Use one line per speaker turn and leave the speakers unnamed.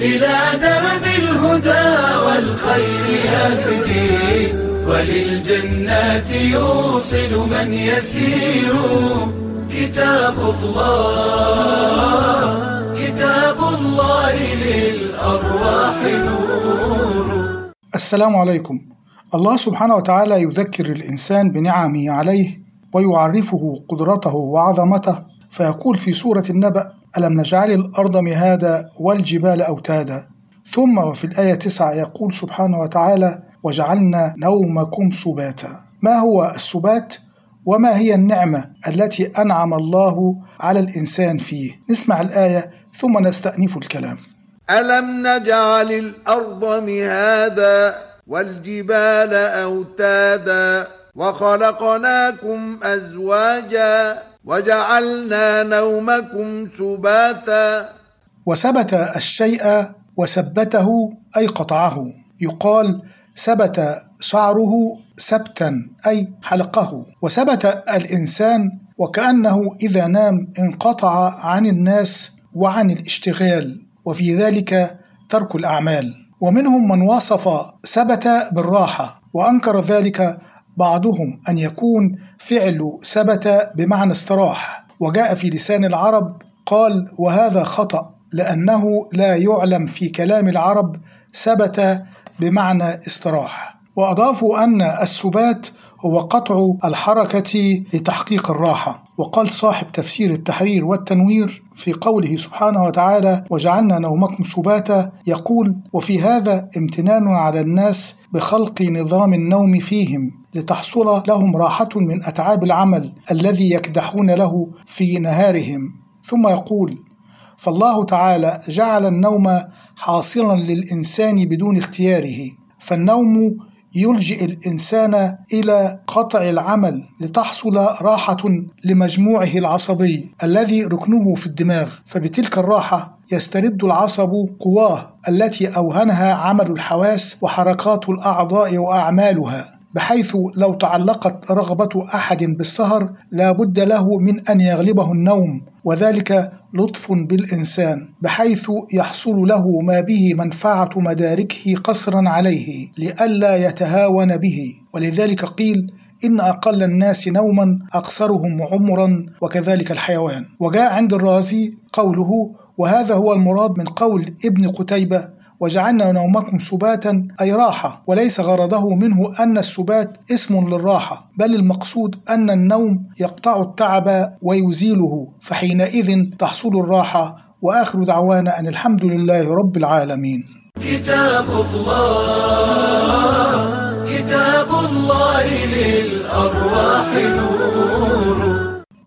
إلى درب الهدى والخير يهدي وللجنات يوصل من يسير. كتاب الله كتاب الله للأرواح نور.
السلام عليكم. الله سبحانه وتعالى يذكر الإنسان بنعمه عليه ويعرفه قدرته وعظمته فيقول في سورة النبأ ألم نجعل الأرض مهادا والجبال أوتادا؟ ثم وفي الآية 9 يقول سبحانه وتعالى وجعلنا نومكم سباتا. ما هو السبات؟ وما هي النعمة التي أنعم الله على الإنسان فيه؟ نسمع الآية ثم نستأنف الكلام.
ألم نجعل الأرض مهادا والجبال أوتادا؟ وخلقناكم أزواجا وجعلنا نومكم سباتا.
وثبت الشيء وثبته أي قطعه. يقال ثبت شعره سبتا أي حلقه. وثبت الإنسان وكأنه إذا نام انقطع عن الناس وعن الاشتغال. وفي ذلك ترك الأعمال. ومنهم من وصف ثبت بالراحة وأنكر ذلك بعضهم أن يكون فعل ثبت بمعنى استراح وجاء في لسان العرب قال وهذا خطأ لأنه لا يعلم في كلام العرب ثبت بمعنى استراح وأضافوا أن السبات هو قطع الحركة لتحقيق الراحة وقال صاحب تفسير التحرير والتنوير في قوله سبحانه وتعالى وجعلنا نومكم سباتا يقول وفي هذا امتنان على الناس بخلق نظام النوم فيهم لتحصل لهم راحة من أتعاب العمل الذي يكدحون له في نهارهم. ثم يقول فالله تعالى جعل النوم حاصلا للإنسان بدون اختياره فالنوم يلجئ الإنسان إلى قطع العمل لتحصل راحة لمجموعه العصبي الذي ركنه في الدماغ. فبتلك الراحة يسترد العصب قواه التي أوهنها عمل الحواس وحركات الأعضاء وأعمالها. بحيث لو تعلقت رغبة أحد بالسهر لا بد له من أن يغلبه النوم وذلك لطف بالإنسان بحيث يحصل له ما به منفعة مداركه قصرا عليه لئلا يتهاون به. ولذلك قيل إن أقل الناس نوما أقصرهم عمرا وكذلك الحيوان. وجاء عند الرازي قوله وهذا هو المراد من قول ابن قتيبة وجعلنا نومكم سباتا أي راحة. وليس غرضه منه أن السبات اسم للراحة بل المقصود أن النوم يقطع التعب ويزيله. فحينئذ تحصل الراحة وآخر دعوانا أن الحمد لله رب العالمين.
كتاب الله كتاب الله للأرواح.